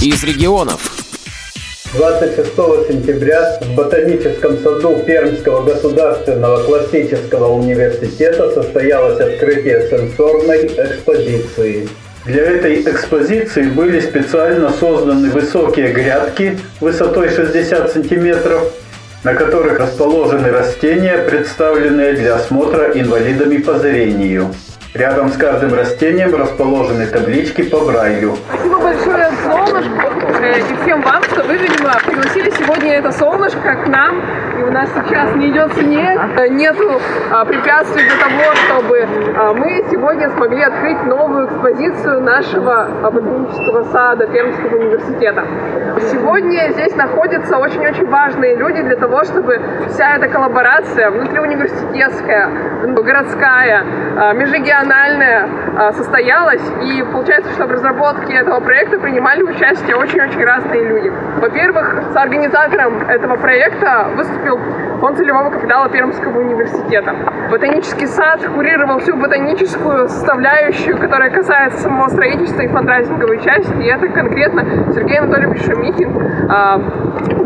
из регионов. 26 сентября в Ботаническом саду Пермского государственного классического университета состоялось открытие сенсорной экспозиции. Для этой экспозиции были специально созданы высокие грядки высотой 60 сантиметров, на которых расположены растения, представленные для осмотра инвалидами по зрению. Рядом с каждым растением расположены таблички по Брайлю. Спасибо большое солнышку э, и всем вам, что вы, видимо, пригласили сегодня это солнышко к нам. И у нас сейчас не идет снег, э, нету а, препятствий для того, чтобы а, мы сегодня смогли открыть новую экспозицию нашего ботанического сада Пермского университета. Сегодня здесь находятся очень-очень важные люди для того, чтобы вся эта коллаборация внутриуниверситетская, городская, а, межрегиональная, региональная состоялась, и получается, что в разработке этого проекта принимали участие очень-очень разные люди. Во-первых, с организатором этого проекта выступил фонд целевого капитала Пермского университета. Ботанический сад курировал всю ботаническую составляющую, которая касается самого строительства и фандрайзинговой части, и это конкретно Сергей Анатольевич Шумихин, а,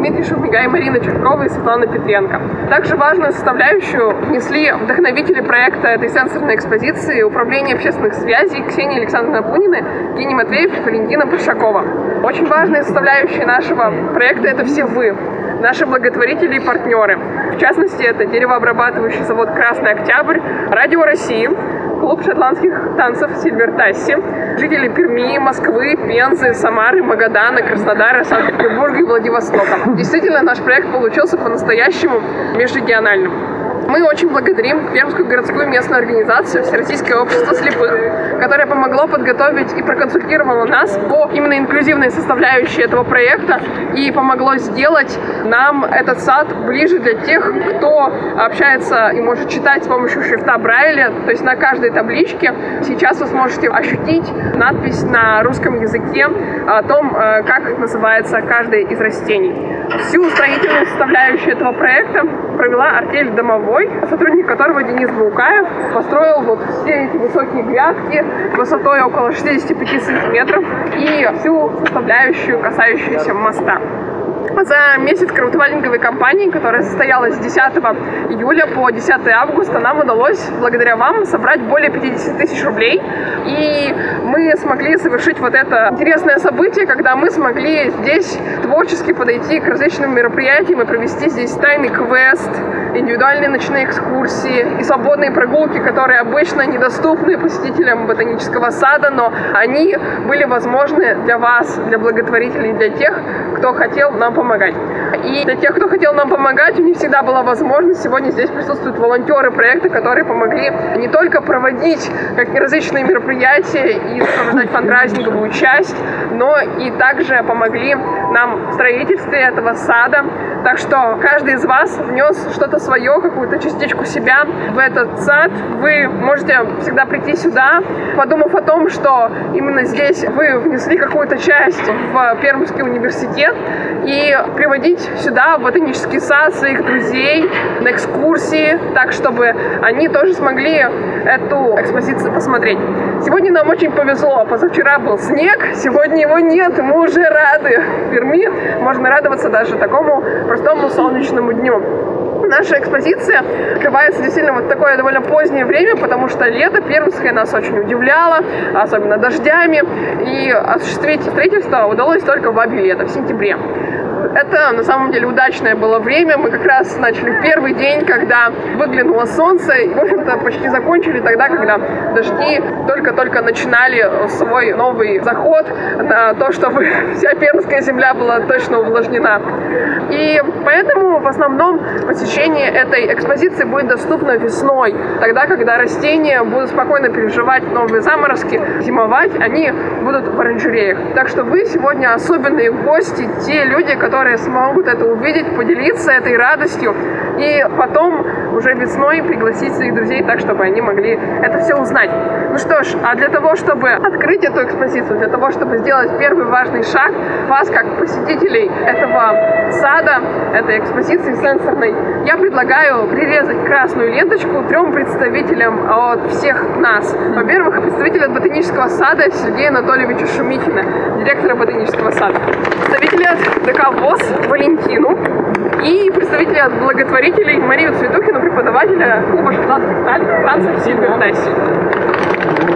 Дмитрий Шумига и Марина Черкова и Светлана Петренко. Также важную составляющую внесли вдохновители проекта этой сенсорной экспозиции Управления общественных связей Ксения Александровна Пунина, Евгений Матвеев и Валентина Большакова. Очень важные составляющие нашего проекта – это все вы, наши благотворители и партнеры. В частности, это деревообрабатывающий завод «Красный Октябрь», Радио России, клуб шотландских танцев Сильвер Тасси, жители Перми, Москвы, Пензы, Самары, Магадана, Краснодара, Санкт-Петербурга и Владивостока. Действительно, наш проект получился по-настоящему межрегиональным. Мы очень благодарим Пермскую городскую местную организацию Всероссийское общество слепых, которое помогло подготовить и проконсультировало нас по именно инклюзивной составляющей этого проекта и помогло сделать нам этот сад ближе для тех, кто общается и может читать с помощью шрифта Брайля. То есть на каждой табличке сейчас вы сможете ощутить надпись на русском языке о том, э, как называется каждое из растений. Всю строительную составляющую этого проекта провела артель «Домовой», сотрудник которого Денис Баукаев построил вот все эти высокие грядки высотой около 65 сантиметров и всю составляющую, касающуюся моста за месяц краудфандинговой кампании, которая состоялась с 10 июля по 10 августа, нам удалось, благодаря вам, собрать более 50 тысяч рублей. И мы смогли совершить вот это интересное событие, когда мы смогли здесь творчески подойти к различным мероприятиям и провести здесь тайный квест, индивидуальные ночные экскурсии и свободные прогулки, которые обычно недоступны посетителям ботанического сада, но они были возможны для вас, для благотворителей, для тех, кто хотел нам помогать. И для тех, кто хотел нам помогать, у них всегда была возможность. Сегодня здесь присутствуют волонтеры проекта, которые помогли не только проводить как различные мероприятия и сопровождать фандрайзинговую часть, но и также помогли нам в строительстве этого сада. Так что каждый из вас внес что-то свое, какую-то частичку себя в этот сад. Вы можете всегда прийти сюда, подумав о том, что именно здесь вы внесли какую-то часть в Пермский университет и приводить сюда в ботанический сад своих друзей на экскурсии, так чтобы они тоже смогли эту экспозицию посмотреть. Сегодня нам очень повезло. Позавчера был снег, сегодня его нет, мы уже рады. В Перми можно радоваться даже такому простому солнечному дню наша экспозиция открывается действительно вот такое довольно позднее время, потому что лето пермское нас очень удивляло, особенно дождями, и осуществить строительство удалось только в Бабе лето, в сентябре. Это на самом деле удачное было время. Мы как раз начали первый день, когда выглянуло солнце. И, в общем-то, почти закончили тогда, когда дожди только-только начинали свой новый заход на то, чтобы вся пермская земля была точно увлажнена. И поэтому в основном посещение этой экспозиции будет доступно весной, тогда, когда растения будут спокойно переживать новые заморозки, зимовать, они будут в оранжереях. Так что вы сегодня особенные гости, те люди, которые которые смогут это увидеть, поделиться этой радостью и потом уже весной пригласить своих друзей так, чтобы они могли это все узнать. Ну что ж, а для того, чтобы открыть эту экспозицию, для того, чтобы сделать первый важный шаг, вас, как посетителей этого сада, этой экспозиции сенсорной, я предлагаю прирезать красную ленточку трем представителям от всех нас. Во-первых, представитель от ботанического сада Сергея Анатольевича Шумихина, директора ботанического сада сад. Представители от ДК ВОЗ Валентину и представители от благотворителей Марию Цветухину, преподавателя клуба шотландских танцев Сильвер Тесси.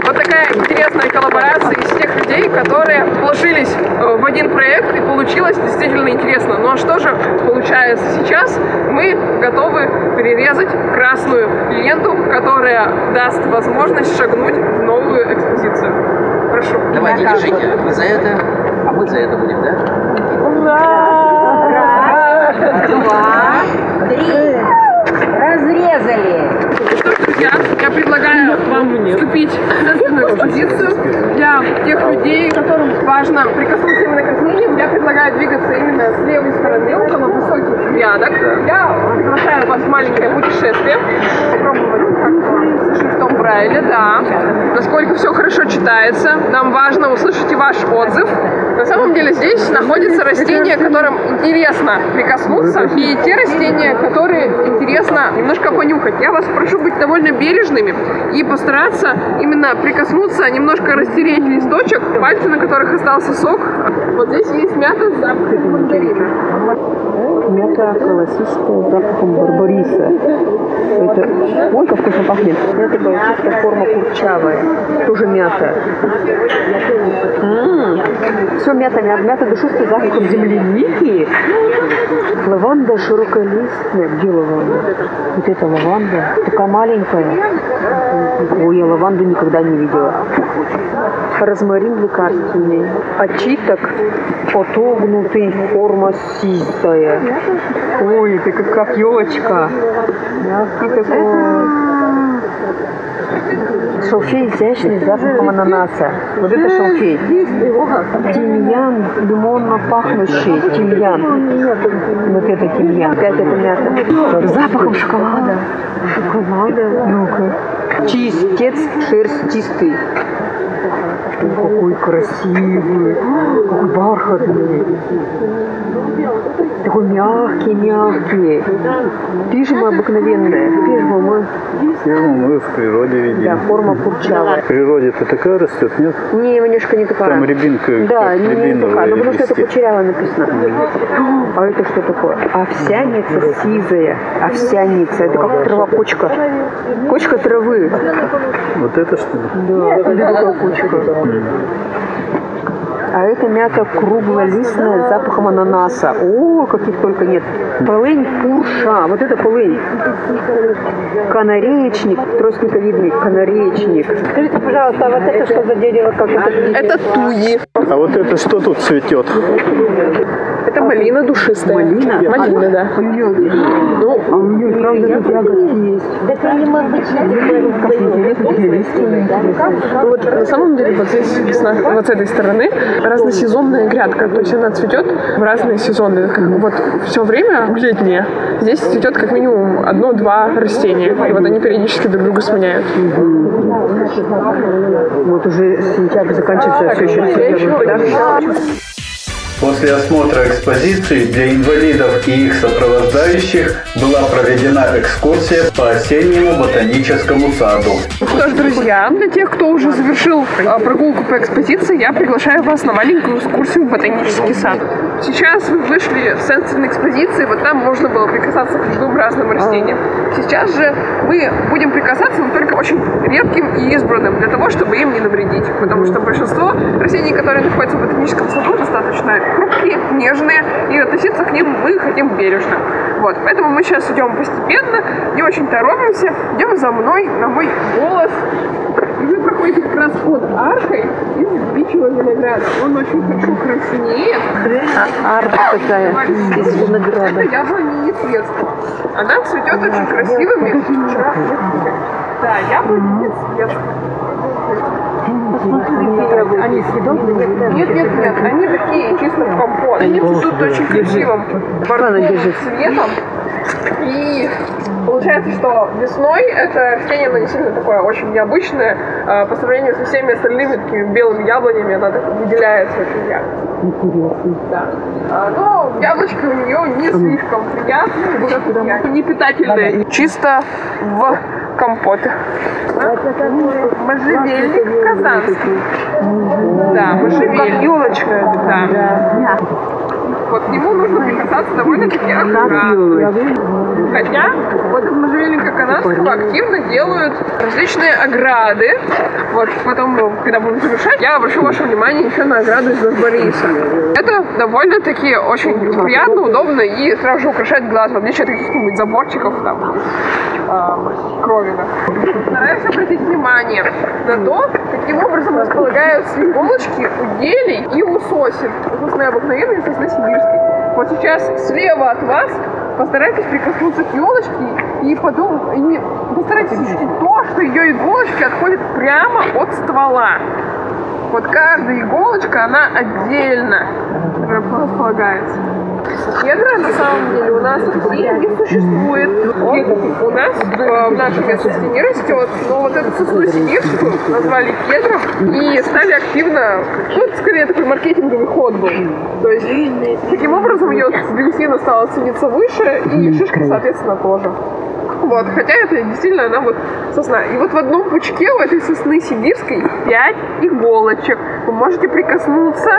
Вот такая интересная коллаборация из тех людей, которые вложились э, в один проект и получилось действительно интересно. Ну а что же получается сейчас? Мы готовы перерезать красную ленту, которая даст возможность шагнуть в новую экспозицию. Прошу. Давайте, держите. Вы за это, а мы за это будем, да? Два, три. Разрезали. Что ж, друзья, я предлагаю вам вступить в естественную экспозицию для тех людей, которым важно прикоснуться именно к растениям. Я предлагаю двигаться именно с левой стороны, около высоких грядок. Я приглашаю вас в маленькое путешествие. Попробовать как с шрифтом Брайля, да. Насколько все хорошо читается. Нам важно услышать и ваш отзыв. На самом деле здесь находятся растения, которым интересно прикоснуться, и те растения, которые интересно немножко понюхать. Я вас прошу быть довольно бережными и постараться именно прикоснуться, немножко растереть листочек, пальцы на которых остался сок. Вот здесь есть мята с запахом мандарина. Мята классическая с запахом барбариса. Это... Ой, как вкусно пахнет. Мята классическая форма курчавая. Тоже мята. Все мята, мята, мята душистая с запахом земляники. Лаванда широколистная. Где лаванда? Вот это лаванда. Такая маленькая. Ой, я лаванду никогда не видела. Розмарин лекарственный. Очиток отогнутый, форма сизая. Ой, это как, как елочка. Мягкий такой. Шалфей изящный запахом ананаса. Вот это шалфей. Тимьян, лимонно пахнущий. Тимьян. Вот это тимьян. Опять это мята. Запахом шоколада. Шоколада. Ну-ка. Чистец. Ой, какой красивый, какой бархатный. Такой мягкий, мягкий. Пижма обыкновенная. Пижма мы, Фирму мы в природе видим. да, форма курчавая. В природе-то такая растет, нет? Не, немножко не такая. Там рябинка, Да, не, не такая. Ну, потому что это кучеряво написано. А это что такое? Овсяница сизая. Овсяница. Это как трава кочка. Кочка травы. Вот это что ли? Да, это такая кочка. А это мята круглолистная с запахом ананаса. О, каких только нет. Полынь пурша. Вот это полынь. Канареечник, тростниковидный канареечник. Скажите, пожалуйста, а вот это что за дерево? Как это? Это туи. А вот это что тут цветет? Это малина душистая. Малина? Малина, да. Ну, А у нее, правда, тут ягодки есть. Так они, может быть. Ну вот на самом деле вот здесь вот с этой стороны разносезонная грядка, то есть она цветет в разные сезоны. Вот все время летнее здесь цветет как минимум одно-два растения, и вот они периодически друг друга сменяют. Вот уже сентябрь заканчивается, а все еще сентябрь. После осмотра экспозиции для инвалидов и их сопровождающих была проведена экскурсия по осеннему ботаническому саду. Что ж, друзья, для тех, кто уже завершил а, прогулку по экспозиции, я приглашаю вас на маленькую экскурсию в ботанический сад. Сейчас вы вышли в центр экспозиции, вот там можно было прикасаться к двум разным растениям. Сейчас же мы будем прикасаться, но только очень редким и избранным, для того, чтобы им не навредить. Потому что большинство растений, которые находятся в ботаническом саду, достаточно хрупкие, нежные, и относиться к ним мы хотим бережно. Вот, поэтому мы сейчас идем постепенно, не очень торопимся, идем за мной на мой голос. И вы проходите как раз под аркой из бичьего винограда. Он очень хорошо краснеет. Арка такая из винограда. Это яблони Несветского. Она цветет очень красивыми. Да, яблони Несветского. Они съедобные? Нет, нет, нет, они такие, чисто в компот. Они цветут очень красивым держи. цветом. И получается, что весной это растение, оно действительно такое очень необычное. а, По сравнению со всеми остальными такими белыми яблонями, она так выделяется очень ярко. Интересно. Да. А, Но яблочко у нее не слишком приятное, не питательное. Чисто в компоты. Можжевельник казанский. Да, можжевельник. елочка. Да. Вот к нему нужно прикасаться довольно-таки аккуратно. Хотя вот из можжевельника канадского активно делают различные ограды. Вот потом, когда будем завершать, я обращу ваше внимание еще на ограду из Барбариса. Это довольно-таки очень приятно, удобно и сразу же украшает глаз, в отличие от каких-нибудь заборчиков там э, кровина. Стараюсь обратить внимание на то, каким образом располагаются иголочки у елей и у сосен. Сосны обыкновенные, сосны сибирские. Вот сейчас слева от вас постарайтесь прикоснуться к елочке и подумать, и постарайтесь ощутить то, что ее иголочки отходят прямо от ствола. Вот каждая иголочка, она отдельно располагается. Кедра на самом деле у нас в России не существует. Он у нас э, в нашей местности не растет. Но вот эту сосну сибирскую назвали кедром и стали активно, ну это скорее такой маркетинговый ход был. То есть таким образом ее древесина стала цениться выше и шишка соответственно тоже. Вот, хотя это действительно она вот сосна. И вот в одном пучке у этой сосны сибирской 5 иголочек. Вы можете прикоснуться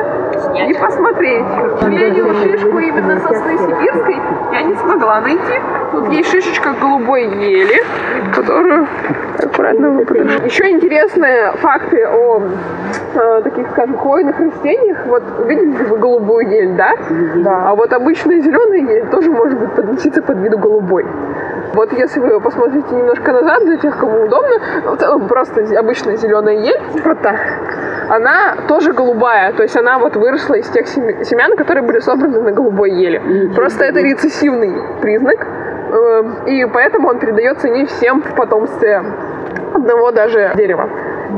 и посмотреть. К сожалению, шишку именно сосны сибирской я не смогла найти. Тут есть шишечка голубой ели, которую аккуратно выпадешь. Еще интересные факты о э, таких, скажем, хвойных растениях. Вот видели вы голубую ель, да? Да. А вот обычная зеленая ель тоже может быть подноситься под виду голубой. Вот если вы посмотрите немножко назад, для тех, кому удобно, в целом просто обычная зеленая ель, вот так, она тоже голубая, то есть она вот выросла из тех семян, которые были собраны на голубой еле. Просто это рецессивный признак, э, и поэтому он передается не всем в потомстве одного даже дерева.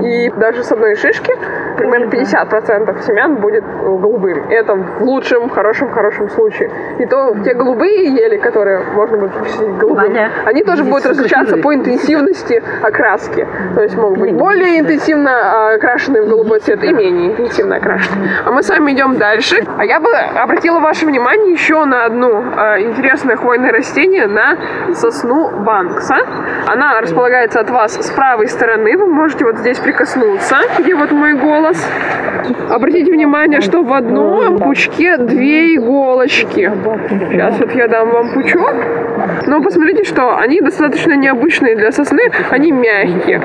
И даже с одной шишки примерно 50% семян будет голубым. Это в лучшем, хорошем, хорошем случае. И то те голубые ели, которые можно будет причислить голубым, они тоже будут различаться по интенсивности окраски. То есть могут быть более интенсивно окрашенные в голубой цвет и менее интенсивно окрашенные. А мы с вами идем дальше. А я бы обратила ваше внимание еще на одно а, интересное хвойное растение, на сосну банкса. Она располагается от вас с правой стороны. Вы можете вот здесь прикоснуться, где вот мой голос. Обратите внимание, что в одном пучке две иголочки. Сейчас вот я дам вам пучок. Но посмотрите, что они достаточно необычные для сосны, они мягкие.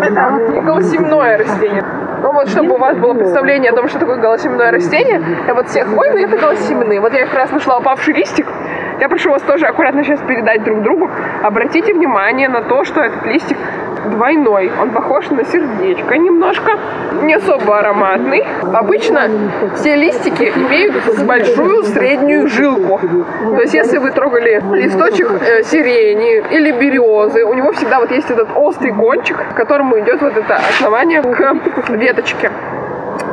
Это голосемное растение. Ну вот, чтобы у вас было представление о том, что такое голосеменное растение, а вот все хвойные это голосеменные. Вот я как раз нашла упавший листик. Я прошу вас тоже аккуратно сейчас передать друг другу. Обратите внимание на то, что этот листик двойной. Он похож на сердечко немножко. Не особо ароматный. Обычно все листики имеют большую среднюю жилку. То есть, если вы трогали листочек э, сирени или березы, у него всегда вот есть этот острый кончик, к которому идет вот это основание к веточке.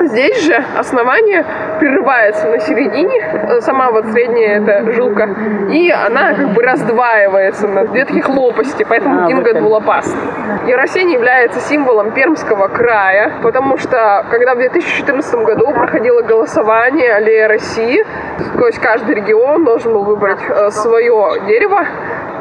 Здесь же основание прерывается на середине, э, сама вот средняя эта жилка, и она как бы раздваивается на две таких лопасти, поэтому гинго двулопастный. И растение является символом Пермского края, потому что когда в 2014 году проходило голосование Аллея России, то есть каждый регион должен был выбрать э, свое дерево,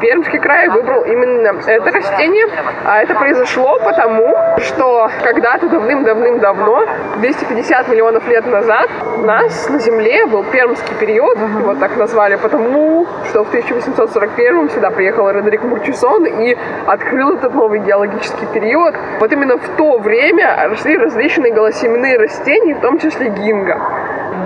Пермский край выбрал именно это растение. А это произошло потому, что когда-то давным-давным-давно, 250 миллионов лет назад, у нас на Земле был пермский период, его так назвали потому, что в 1841 сюда приехал Родерик Мурчисон и открыл этот новый геологический период. Вот именно в то время росли различные голосеменные растения, в том числе гинго.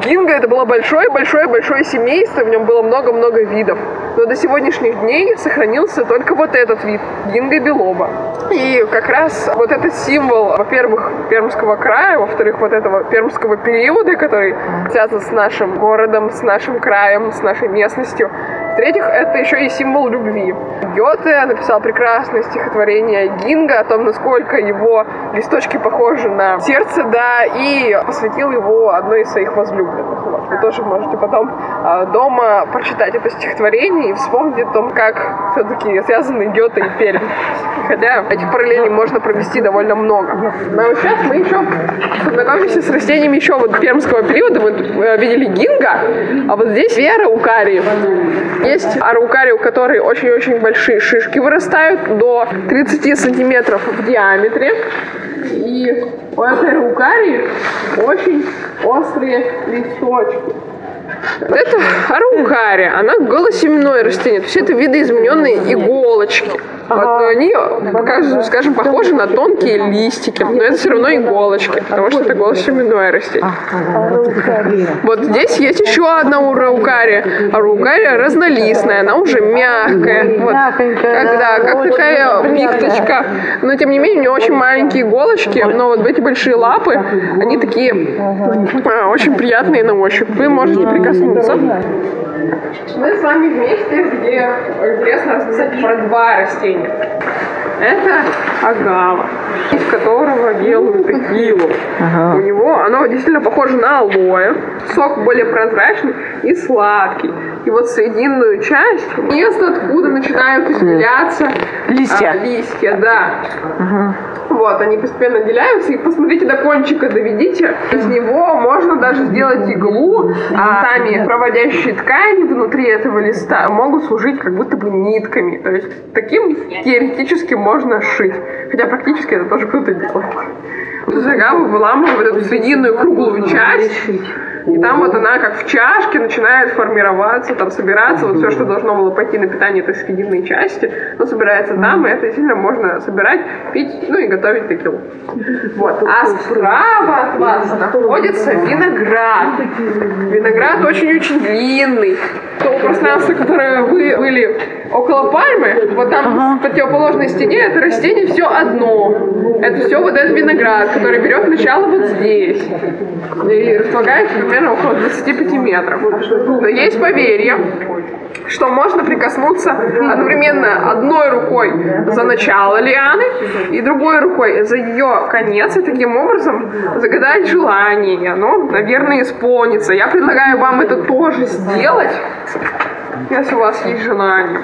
Гинго это было большое-большое-большое семейство, в нем было много-много видов. Но до сегодняшних дней сохранился только вот этот вид гинго белоба. И как раз вот этот символ, во-первых, Пермского края, во-вторых, вот этого пермского периода, который связан с нашим городом, с нашим краем, с нашей местностью, в-третьих, это еще и символ любви. Гёте написал прекрасное стихотворение Гинга о том, насколько его листочки похожи на сердце, да, и посвятил его одной из своих возлюбленных. Вот. Вы тоже можете потом э, дома прочитать это стихотворение и вспомнить о том, как все-таки связаны Гёте и Пермь. Хотя этих параллелей можно провести довольно много. Но вот сейчас мы еще познакомимся с растениями еще вот пермского периода. Мы э, видели гинга, а вот здесь Вера Укари. Есть араукария, у которой очень-очень большие шишки вырастают до 30 сантиметров в диаметре. И у этой араукарии очень острые листочки. Это араукария, она голосеменное растение, то есть это видоизмененные иголочки. Вот, но они, покажем, скажем, похожи на тонкие листики, но это все равно иголочки, потому что это голосеменное растение. Вот здесь есть еще одна араукария. Араукария разнолистная, она уже мягкая. Вот, когда, как такая пикточка. Но тем не менее, у нее очень маленькие иголочки, но вот эти большие лапы, они такие а, очень приятные на ощупь. Вы можете прикоснуться. Мы с вами вместе, где интересно рассказать про два растения. Это агава, из которого делают текилу. У него оно действительно похоже на алоэ. Сок более прозрачный и сладкий. И вот срединную часть, место, откуда начинают изделяться Листья. а, листья, да. Вот, они постепенно отделяются, и посмотрите до кончика, доведите. Из него можно даже сделать иглу, а сами проводящие ткани внутри этого листа могут служить как будто бы нитками. То есть таким теоретически можно шить. Хотя практически это тоже кто-то делает. Загаву выламывают эту срединную круглую часть, и там вот она как в чашке начинает формироваться, там собираться, вот все, что должно было пойти на питание этой срединной части, но собирается там, и это действительно можно собирать, пить, ну и готовить текилу. Вот. А справа от вас находится виноград. Виноград очень-очень длинный. То пространство, которое вы были около пальмы, вот там в противоположной стене это растение все одно. Это все вот этот виноград, который берет начало вот здесь. И располагается примерно около 25 метров. Но есть поверье, что можно прикоснуться одновременно одной рукой за начало лианы и другой рукой за ее конец, и таким образом загадать желание, и оно, наверное, исполнится. Я предлагаю вам это тоже сделать, если у вас есть желание.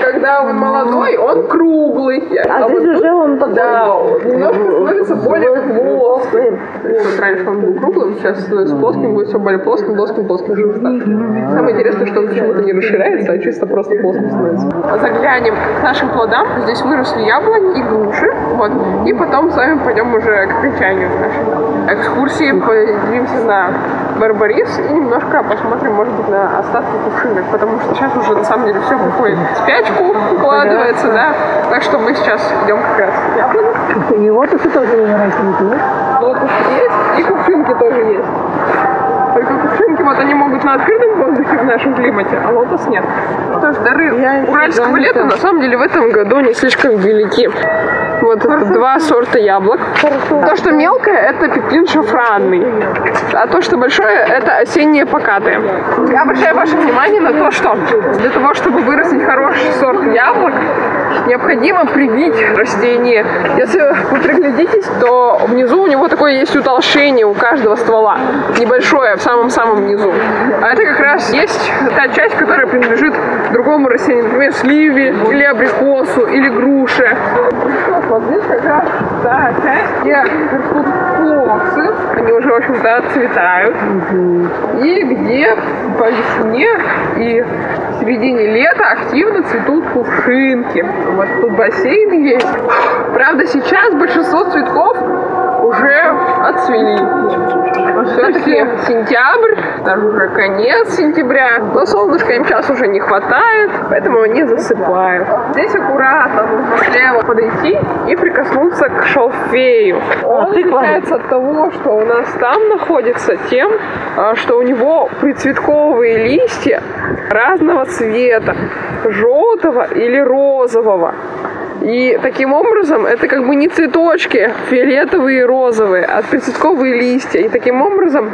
Когда он молодой, он круглый. А, вот тут- он да, он немножко становится более плоским. Вот раньше он был круглым, сейчас становится плоским, будет все более плоским, плоским, плоским. Самое интересное, что он почему-то не расширяется, а чисто просто плоским становится. Заглянем к нашим плодам. Здесь выросли яблони и груши. Вот. И потом с вами пойдем уже к окончанию нашей экскурсии. Поднимемся на Барбарис и немножко посмотрим, может быть, на остатки кувшинок, потому что сейчас уже на самом деле все приходит в спячку, укладывается, да. Так что мы сейчас идем как раз к яблоне. И вот это тоже растет. Лотос есть, и кувшинки тоже есть. Только кувшинки, вот они могут на открытом воздухе в нашем климате, а лотос нет. Что ж, дары уральского лета на самом деле в этом году не слишком велики. Вот это два сорта яблок. То, что мелкое, это пеклин шафранный. А то, что большое, это осенние покатые. Я обращаю ваше внимание на то, что для того, чтобы вырастить хороший сорт яблок, необходимо привить растение. Если вы приглядитесь, то внизу у него такое есть утолщение у каждого ствола. Небольшое, в самом-самом низу. А это как раз есть та часть, которая принадлежит другому растению. Например, сливе, или абрикосу, или груше. Вот здесь как раз та часть, где растут Они уже, в общем-то, отцветают. И где по весне и в середине лета активно цветут кувшинки. Вот тут бассейн есть. Правда, сейчас большинство цветков уже отцвели. Все-таки сентябрь, даже уже конец сентября, но солнышка им сейчас уже не хватает, поэтому они засыпают. Здесь аккуратно нужно слева подойти и прикоснуться к шалфею. Он отличается от того, что у нас там находится, тем, а, что у него прицветковые листья разного цвета, желтого или розового. И таким образом это как бы не цветочки фиолетовые и розовые, а прицветковые листья. И таким образом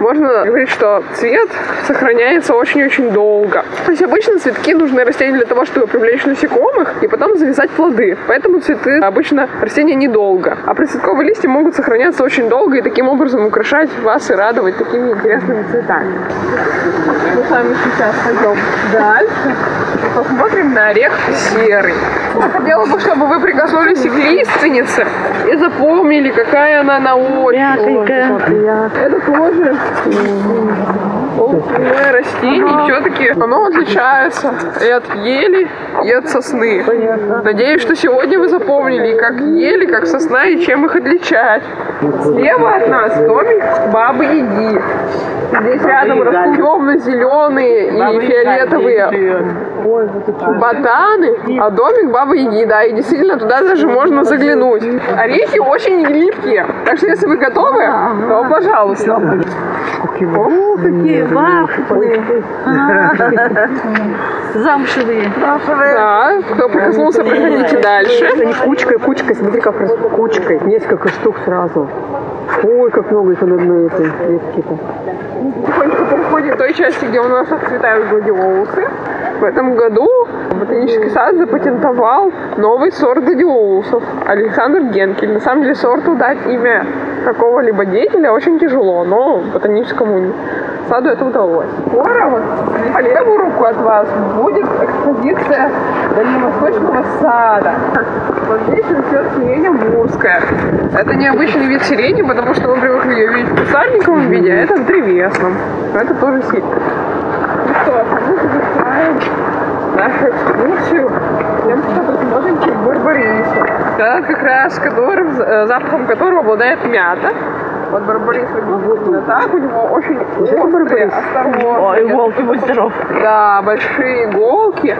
можно говорить, что цвет сохраняется очень-очень долго. То есть обычно цветки нужны растению для того, чтобы привлечь насекомых и потом завязать плоды. Поэтому цветы обычно растения недолго. А прицветковые листья могут сохраняться очень долго и таким образом украшать вас и радовать такими интересными цветами. Мы с вами сейчас пойдем дальше посмотрим на орех серый. Хотела бы, чтобы вы прикоснулись к лиственнице и запомнили, какая она на ощупь. Это тоже Полное растение, все-таки оно отличается и от ели, и от сосны. Надеюсь, что сегодня вы запомнили как ели, как сосна, и чем их отличать. Слева от нас домик Бабы Яги. Здесь рядом растут темно-зеленые и фиолетовые ботаны, а домик Бабы Яги, да, и действительно туда даже можно заглянуть. Орехи очень липкие, так что если вы готовы, то пожалуйста. О, какие вафли. Замшевые. Да, кто прикоснулся, проходите дальше. Они кучкой, кучкой, смотри, как раз кучкой. Несколько штук сразу. Ой, как много их на одной этой ветке-то. К той части, где у нас отцветают гладиолусы. В этом году ботанический сад запатентовал новый сорт гладиолусов. Александр Генкель. На самом деле сорту дать имя какого-либо деятеля очень тяжело, но ботаническому саду это удалось. Скоро вот по левую руку от вас будет экспозиция Дальневосточного сада. Вот здесь растет сирень амурская. Это необычный вид сирени, потому что мы привыкли ее видеть в кусарниковом виде, а это в древесном. Но это тоже сирень. Ну что мы завершаем нашу экскурсию тем, посмотрим через барбарису. Да, как раз которым, э, запахом которого обладает мята. Вот барбарис именно так, у него очень острые, осторожные. иголки, будь здоров. Да, большие иголки.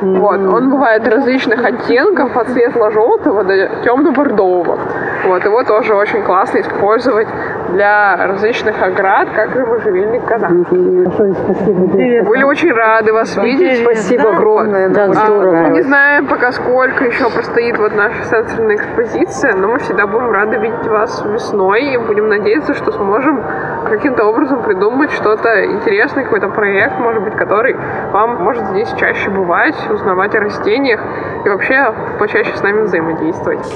Вот, он бывает различных оттенков, от светло-желтого до темно-бордового. Вот, его тоже очень классно использовать для различных оград, как и можжевельник канат. Были очень рады вас видеть. Спасибо огромное. А, мы не знаем пока сколько еще простоит вот наша сенсорная экспозиция, но мы всегда будем рады видеть вас весной и будем надеяться, что сможем каким-то образом придумать что-то интересное, какой-то проект, может быть, который вам может здесь чаще бывать, узнавать о растениях и вообще почаще с нами взаимодействовать.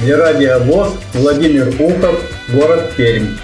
Для радиовоз Владимир Ухов, город Пермь.